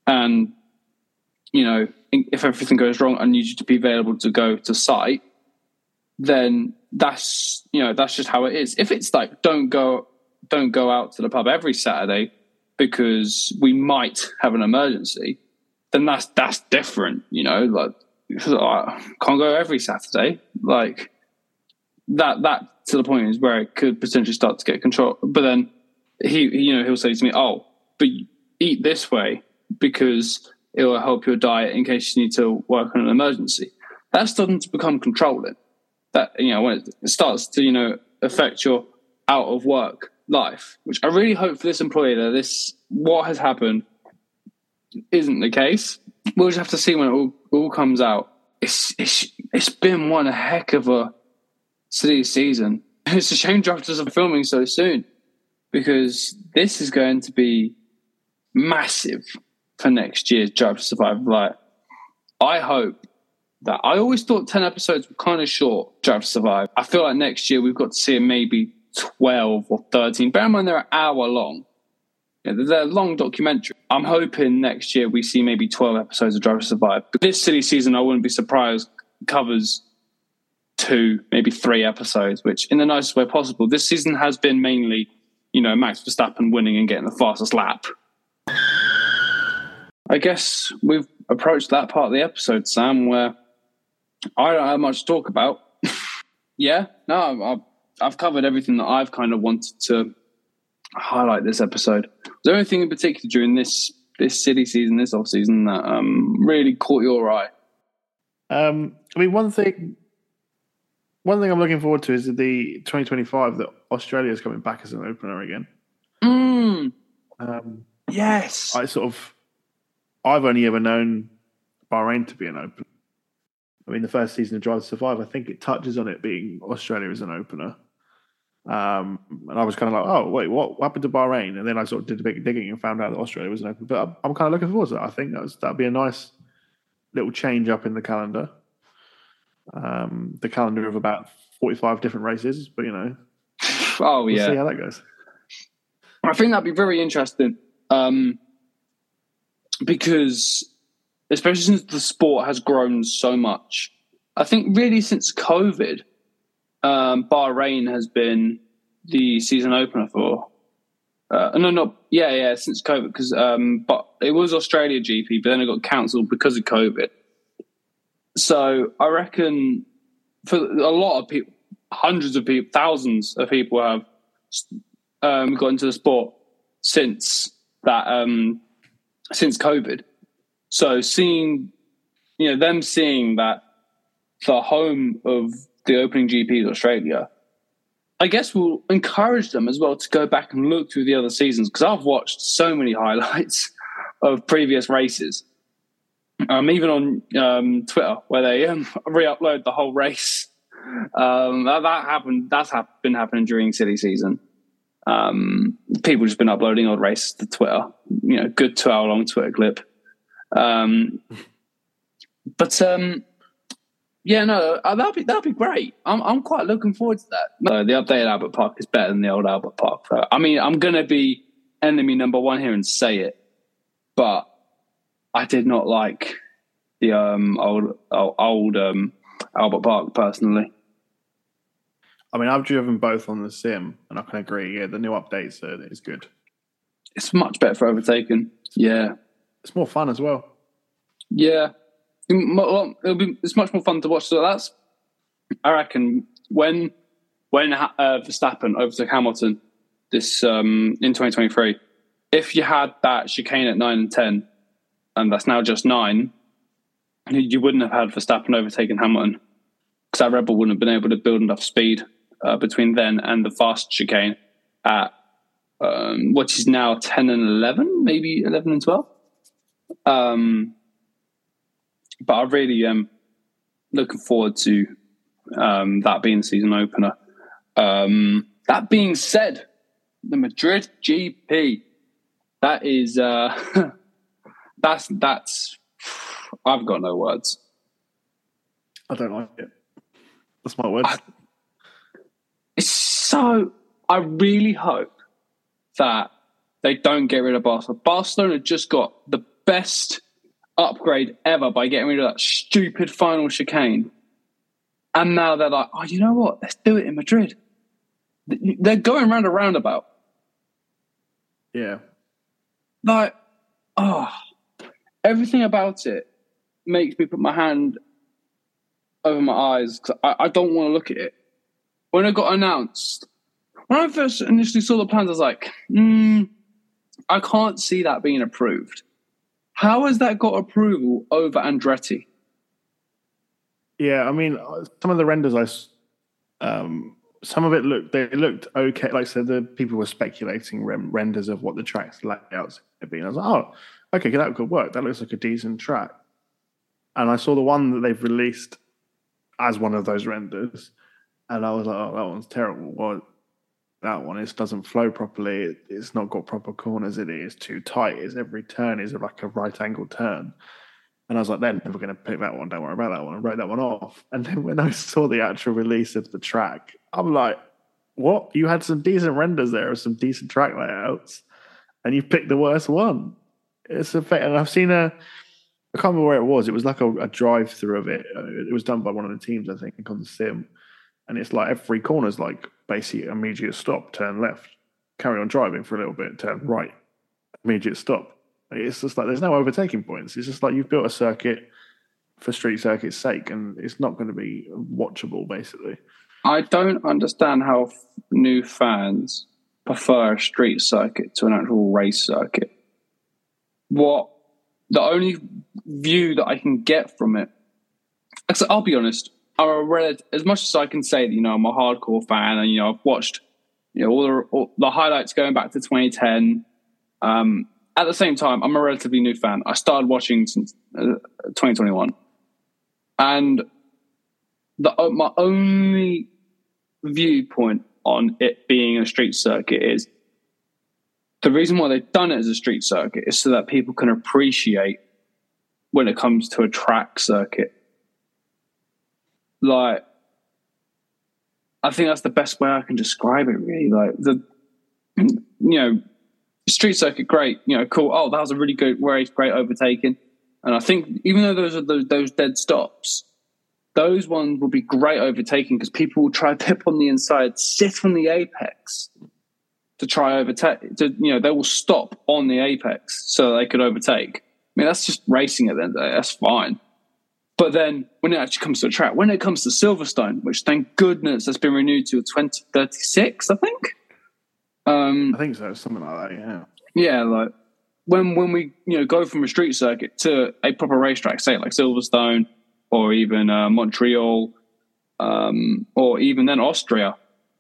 and you know if everything goes wrong, I need you to be available to go to site then that's you know that's just how it is. If it's like don't go don't go out to the pub every Saturday because we might have an emergency, then that's that's different. You know, like I can't go every Saturday. Like that that to the point is where it could potentially start to get control. But then he, you know, he'll say to me, "Oh, but eat this way because it will help your diet in case you need to work on an emergency." That's starting to become controlling. That you know when it starts to you know affect your out of work life, which I really hope for this employee that this what has happened isn't the case. We'll just have to see when it all, all comes out. It's, it's it's been one heck of a silly season. It's a shame drafters are filming so soon because this is going to be massive for next year's Drive to Survive. Like, I hope that I always thought 10 episodes were kind of short, Drive to Survive. I feel like next year we've got to see maybe 12 or 13. Bear in mind, they're an hour long. Yeah, they're a long documentary. I'm hoping next year we see maybe 12 episodes of Drive to Survive. But this silly season, I wouldn't be surprised, covers two, maybe three episodes, which in the nicest way possible. This season has been mainly, you know, Max Verstappen winning and getting the fastest lap. I guess we've approached that part of the episode, Sam, where I don't have much to talk about. yeah, no, I've, I've covered everything that I've kind of wanted to highlight this episode. Was there anything in particular during this this silly season, this off season that um, really caught your eye? Um, I mean, one thing, one thing I'm looking forward to is the 2025 that Australia is coming back as an opener again. Mm, Um, yes. I sort of, I've only ever known Bahrain to be an opener. I mean, the first season of Drive to Survive, I think it touches on it being Australia as an opener. Um, and I was kind of like, oh, wait, what happened to Bahrain? And then I sort of did a bit of digging and found out that Australia was an opener. But I'm, I'm kind of looking forward to that. I think that was, that'd be a nice little change up in the calendar. Um, the calendar of about 45 different races, but you know, oh we'll yeah. see how that goes. I think that'd be very interesting um, because, especially since the sport has grown so much, I think really since COVID, um, Bahrain has been the season opener for. Uh, no, not yeah, yeah, since COVID because um, but it was Australia GP, but then it got cancelled because of COVID. So I reckon for a lot of people, hundreds of people, thousands of people have um, got into the sport since that um, since COVID. So seeing, you know, them seeing that the home of the opening GP is Australia, I guess will encourage them as well to go back and look through the other seasons because I've watched so many highlights of previous races. Um, even on um, Twitter, where they um, re-upload the whole race. Um, that, that happened. That's hap- been happening during silly season um, people just been uploading old races to Twitter. You know, good two hour long Twitter clip. Um, but um, yeah, no, uh, that'd be that'd be great. I'm I'm quite looking forward to that. Uh, the updated Albert Park is better than the old Albert Park. I mean, I'm gonna be enemy number one here and say it, but I did not like the um, old old, old um, Albert Park personally. I mean, I've driven both on the sim, and I can agree. Yeah, the new updates uh, is good. It's much better for overtaking. Yeah, It's more fun as well. Yeah, it'll be. It's much more fun to watch. So that's, I reckon, when when uh, Verstappen overtook Hamilton this um, in 2023, if you had that chicane at nine and ten, and that's now just nine, you wouldn't have had Verstappen overtaking Hamilton because that Red Bull wouldn't have been able to build enough speed uh, between then and the fast chicane at um, what is now 10 and 11, maybe 11 and 12. Um, but I really am looking forward to um, that being the season opener. Um, that being said, the Madrid GP, that is, uh, that's, that's, I've got no words. I don't like it. That's my word. I- It's so, I really hope that they don't get rid of Barcelona. Barcelona just got the best upgrade ever by getting rid of that stupid final chicane. And now they're like, oh, you know what? Let's do it in Madrid. They're going round a roundabout. yeah. Like, oh, everything about it makes me put my hand over my eyes because I, I don't want to look at it. when it got announced, when I first initially saw the plans, I was like, mm, I can't see that being approved. How has that got approval over Andretti? Yeah, I mean, uh, some of the renders I, um, some of it looked they looked okay. Like I said, the people were speculating rem- renders of what the track's layouts would be. And I was like, oh, okay, that could work. That looks like a decent track. And I saw the one that they've released as one of those renders, and I was like, oh, that one's terrible. That one it doesn't flow properly. It, it's not got proper corners in it. It's too tight. It's every turn is like a right angle turn. And I was like, they're never going to pick that one. Don't worry about that one. I wrote that one off. And then when I saw the actual release of the track, I'm like, what? You had some decent renders there of some decent track layouts, and you picked the worst one. It's a fact. And I've seen a, I can't remember where it was. It was like a, a drive through of it. It was done by one of the teams, I think, on the sim. And it's like every corner's like basically immediate stop, turn left, carry on driving for a little bit, turn right, immediate stop. It's just like there's no overtaking points. It's just like you've built a circuit for street circuit's sake, and it's not going to be watchable, basically. I don't understand how f- new fans prefer a street circuit to an actual race circuit. What the only view that I can get from it, I'll be honest, Rel- as much as I can say that you know I'm a hardcore fan, and you know I've watched you know all the, all the highlights going back to 2010. Um, at the same time, I'm a relatively new fan. I started watching since uh, 2021, and the uh, my only viewpoint on it being a street circuit is the reason why they've done it as a street circuit is so that people can appreciate when it comes to a track circuit. Like, I think that's the best way I can describe it. Really, like the you know street circuit, great, you know, cool. Oh, that was a really good race, great overtaking. And I think even though those are those, those dead stops, those ones will be great overtaking because people will try to pip on the inside, sit on the apex to try overtake. To you know, they will stop on the apex so they could overtake. I mean, that's just racing at the end of the day. That's fine. But then when it actually comes to a track, when it comes to Silverstone, which thank goodness has been renewed to 2036, I think. Um, I think so, something like that. Yeah. yeah, like when when we you know go from a street circuit to a proper racetrack, say like Silverstone or even uh, Montreal, um, or even then Austria.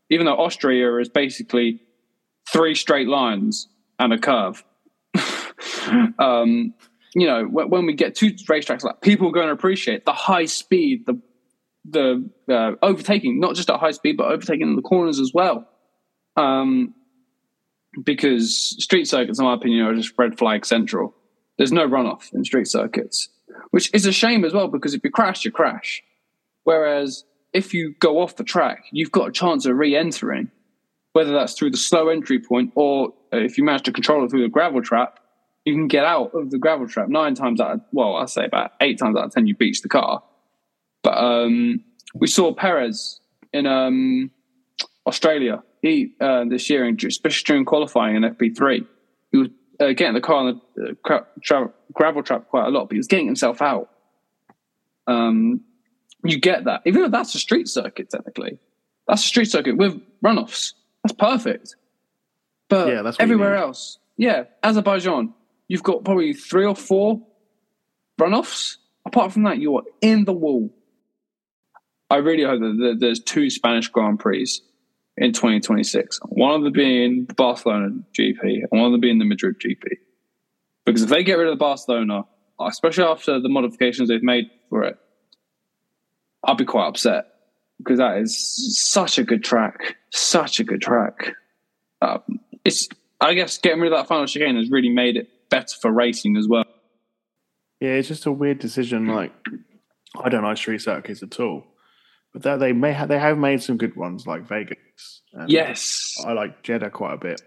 Even though Austria is basically three straight lines and a curve, um, you know when, we get to racetracks, like people are going to appreciate the high speed, the the uh, overtaking, not just at high speed, but overtaking in the corners as well. Um, because street circuits, in my opinion, are just red flag central. There's no runoff in street circuits, which is a shame as well because if you crash, you crash. Whereas if you go off the track, you've got a chance of re entering, whether that's through the slow entry point or if you manage to control it through the gravel trap, you can get out of the gravel trap nine times out of, well, I'll say about eight times out of 10, you beach the car. But um, we saw Perez in um, Australia he uh, this year, especially during qualifying in FP3, he was uh, getting the car on the uh, cra- tra- gravel trap quite a lot, but he was getting himself out. Um, you get that, even though that's a street circuit technically. That's a street circuit with runoffs. That's perfect. But Yeah, that's everywhere else, yeah, Azerbaijan, you've got probably three or four runoffs. Apart from that, you are in the wall. I really hope that there's two Spanish Grand Prix in 2026. One of them being the Barcelona GP, and one of them being the Madrid GP. Because if they get rid of the Barcelona, especially after the modifications they've made for it, I'll be quite upset because that is such a good track, such a good track. Um, it's, I guess, getting rid of that final chicane has really made it better for racing as well. Yeah, it's just a weird decision. Like, I don't like street circuits at all, but that they may ha- they have made some good ones like Vegas. Yes, I like Jeddah quite a bit.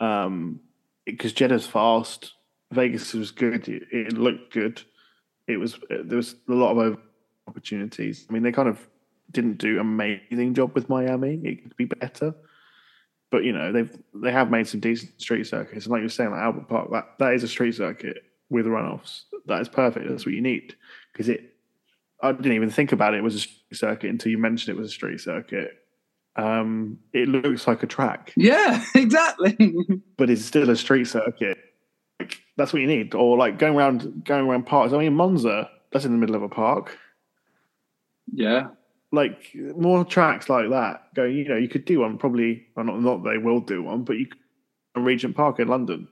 Um, because Jeddah's fast. Vegas was good. It, it looked good. It was there was a lot of opportunities. I mean, they kind of didn't do amazing job with Miami. It could be better, but you know they've they have made some decent street circuits. And like you're saying, like Albert Park, that that is a street circuit with runoffs. That is perfect. That's what you need because it. I didn't even think about it was a street circuit until you mentioned it was a street circuit, Um, it looks like a track, Yeah, exactly. but it's still a street circuit. Like, that's what you need. Or like going around going around parks. I mean, Monza, that's in the middle of a park. yeah. Like more tracks like that. Going, you know, you could do one probably. Well, not not they will do one, but you could Regent Park in London.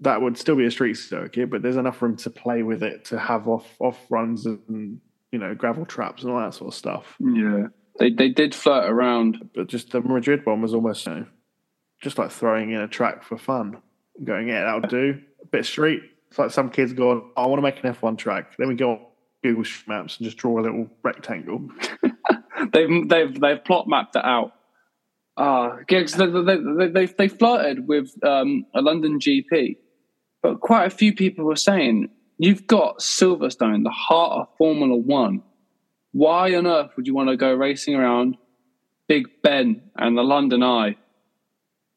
That would still be a street circuit, but there's enough room to play with it to have off off runs and you know gravel traps and all that sort of stuff. Yeah. They they did flirt around. But just the Madrid one was almost you know, just like throwing in a track for fun. Going, yeah, that'll do. A bit of street. It's like some kids going, oh, I want to make an F1 track. Then we go on Google Maps and just draw a little rectangle. They've they've they've plot mapped it out. Ah, they, they, they, they, they flirted with um, a London GP, but quite a few people were saying you've got Silverstone, the heart of Formula One. Why on earth would you want to go racing around Big Ben and the London Eye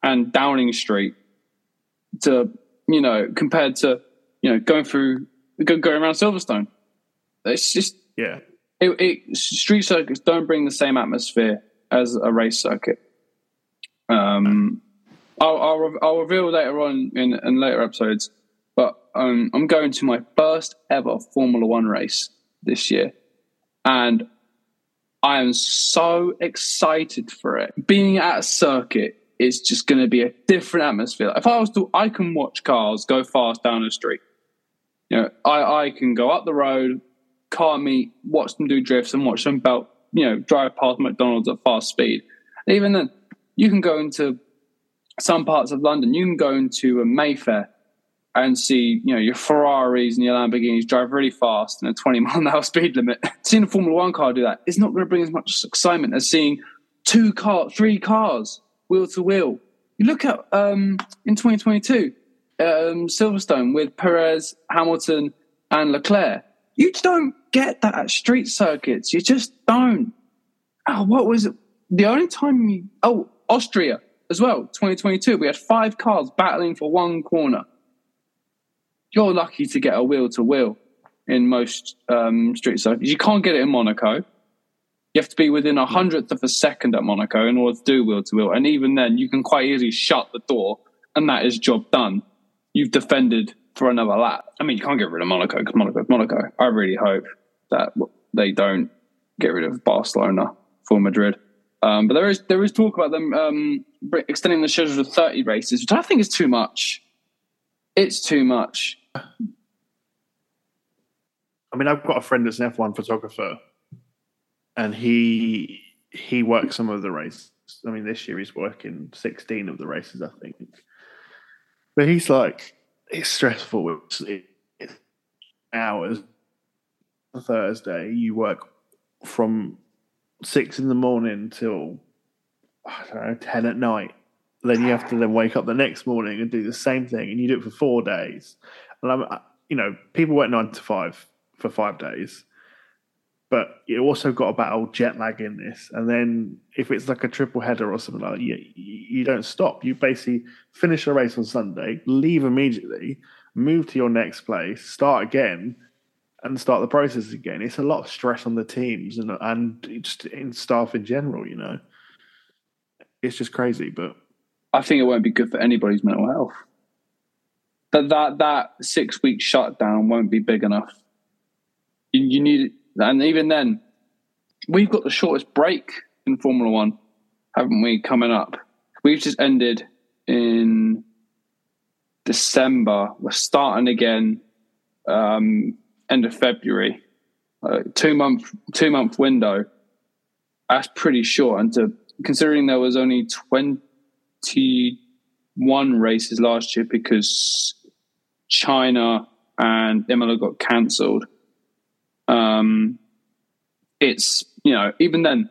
and Downing Street to you know compared to you know going through going around Silverstone? It's just Yeah. it, it, street circuits don't bring the same atmosphere as a race circuit. Um, I'll, I'll, I'll reveal later on in, in later episodes, but um, I'm going to my first ever Formula One race this year, and I am so excited for it. Being at a circuit is just going to be a different atmosphere. If I was to, I can watch cars go fast down the street. You know, I, I can go up the road, car meet, watch them do drifts, and watch them belt, you know, drive past McDonald's at fast speed. Even then, you can go into some parts of London. You can go into a Mayfair and see, you know, your Ferraris and your Lamborghinis drive really fast in a 20 mile an hour speed limit. seeing a Formula One car do that is not going to bring as much excitement as seeing two car, three cars, wheel to wheel. You look at um, in 2022, um, Silverstone with Perez, Hamilton, and Leclerc. You don't get that at street circuits. You just don't. Oh, what was it? The only time you. Oh, Austria as well, 2022. We had five cars battling for one corner. You're lucky to get a wheel to wheel in most um, street circuits. You can't get it in Monaco. You have to be within a hundredth of a second at Monaco in order to do wheel to wheel. And even then, you can quite easily shut the door, and that is job done. You've defended for another lap. I mean, you can't get rid of Monaco because Monaco Monaco. I really hope that they don't get rid of Barcelona for Madrid. Um, but there is there is talk about them um, extending the schedule to 30 races, which I think is too much. It's too much. I mean, I've got a friend that's an F1 photographer, and he he works some of the races. I mean, this year he's working 16 of the races, I think. But he's like, it's stressful. It's, it, it's hours. Thursday, you work from six in the morning till I don't know ten at night. Then you have to then wake up the next morning and do the same thing, and you do it for four days. And I'm, you know, people work nine to five for five days, but you also got to battle jet lag in this. And then if it's like a triple header or something like that, you, you don't stop. You basically finish a race on Sunday, leave immediately, move to your next place, start again, and start the process again. It's a lot of stress on the teams and and just in staff in general. You know, it's just crazy. But I think it won't be good for anybody's mental health. That that that six week shutdown won't be big enough. You, you need, and even then, we've got the shortest break in Formula One, haven't we? Coming up, we've just ended in December. We're starting again um, end of February. Uh, two month two month window. That's pretty short, and to considering there was only twenty one races last year because China and Imola got cancelled. Um, it's you know even then,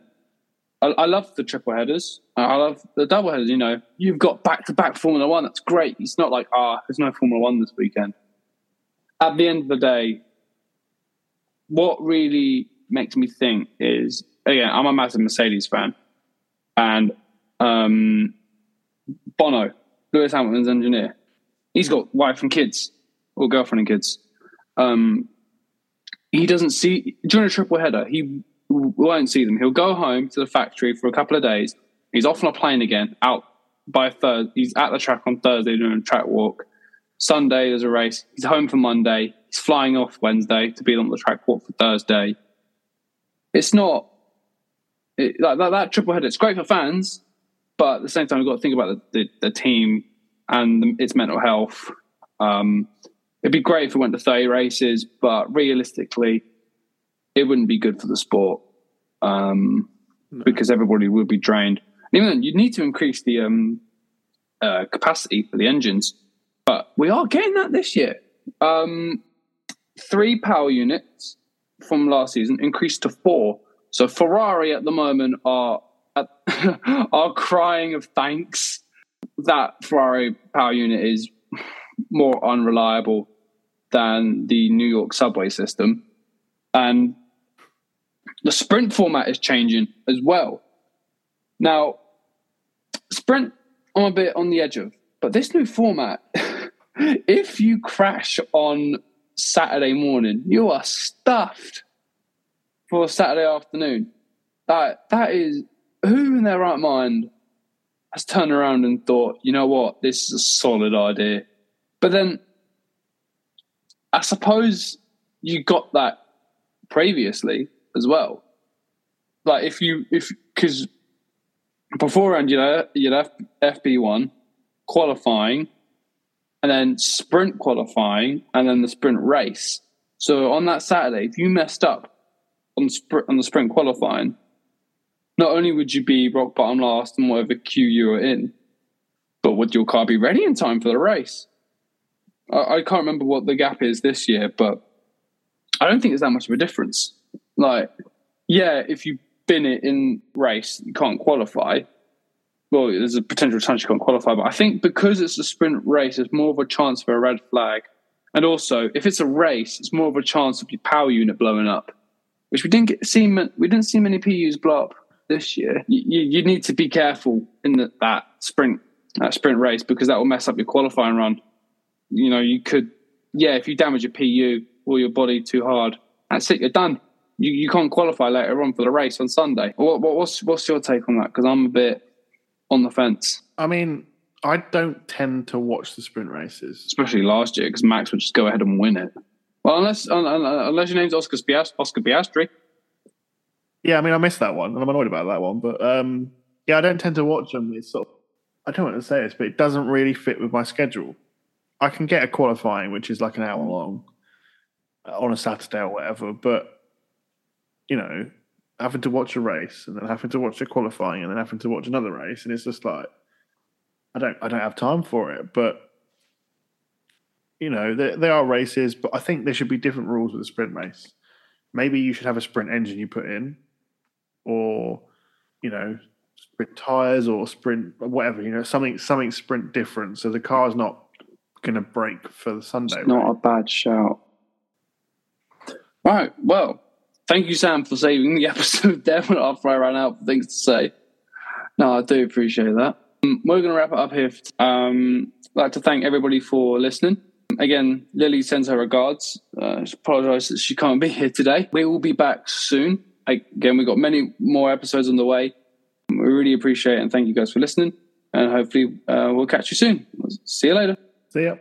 I, I love the triple headers. I love the double headers. You know, you've got back to back Formula One. That's great. It's not like ah, there's no Formula One this weekend. At the end of the day, what really makes me think is again, I'm a massive Mercedes fan, and um, Bono, Lewis Hamilton's engineer, he's got wife and kids or girlfriend and kids. Um, he doesn't see during a triple header. He won't see them. He'll go home to the factory for a couple of days. He's off on a plane again. Out by Thursday. He's at the track on Thursday doing a track walk. Sunday there's a race. He's home for Monday. He's flying off Wednesday to be on the track walk for Thursday. It's not it, like that, that triple header. It's great for fans, but at the same time, we've got to think about the, the, the team and the, its mental health. Um, it'd be great if it went to 30 races, but realistically, it wouldn't be good for the sport um, no. because everybody would be drained. And even then, you'd need to increase the um, uh, capacity for the engines but we are getting that this year. Um, three power units from last season increased to four. So Ferrari at the moment are are crying of thanks that Ferrari power unit is more unreliable than the New York subway system. And the sprint format is changing as well. Now, sprint, I'm a bit on the edge of, but this new format if you crash on Saturday morning, you are stuffed for Saturday afternoon. That that is who in their right mind has turned around and thought, you know what, this is a solid idea. But then I suppose you got that previously as well. Like if you if because beforehand, you know, you'd have FP one qualifying and then sprint qualifying, and then the sprint race. So on that Saturday, if you messed up on sprint on the sprint qualifying, not only would you be rock bottom last in whatever queue you were in, but would your car be ready in time for the race? I, I can't remember what the gap is this year, but I don't think it's that much of a difference. Like, yeah, if you bin it in race, you can't qualify well, there's a potential chance you can't qualify, but I think because it's a sprint race, there's more of a chance for a red flag. And also, if it's a race, it's more of a chance of your power unit blowing up, which we didn't get, see. We didn't see many PUs blow up this year. You, you, you need to be careful in the, that sprint that sprint race because that will mess up your qualifying run. You know, you could, yeah, if you damage your PU or your body too hard, that's it. You're done. You you can't qualify later on for the race on Sunday. What, what what's what's your take on that? Because I'm a bit on the fence. I mean, I don't tend to watch the sprint races, especially last year because Max would just go ahead and win it. Well, unless unless your name's Oscar Piastri. Oscar Piastri. Yeah, I mean, I missed that one, and I'm annoyed about that one. But um, yeah, I don't tend to watch them. It's sort of, I don't want to say this, but it doesn't really fit with my schedule. I can get a qualifying, which is like an hour long uh, on a Saturday or whatever, but you know, having to watch a race and then having to watch a qualifying and then having to watch another race, and it's just like I don't I don't have time for it. But you know, there, there are races, but I think there should be different rules with a sprint race. Maybe you should have a sprint engine you put in, or you know, sprint tires or sprint whatever. You know, something something sprint different, so the car's not going to break for the Sunday. It's not right? a bad shout. Right. Well, thank you, Sam, for saving the episode there after I ran out of things to say. No, I do appreciate that. Um, we're going to wrap it up here. Um, I'd like to thank everybody for listening. Again, Lily sends her regards. Uh, she apologises that she can't be here today. We will be back soon. Again, we've got many more episodes on the way. We really appreciate it and thank you guys for listening. And hopefully, uh, we'll catch you soon. See you later. See ya.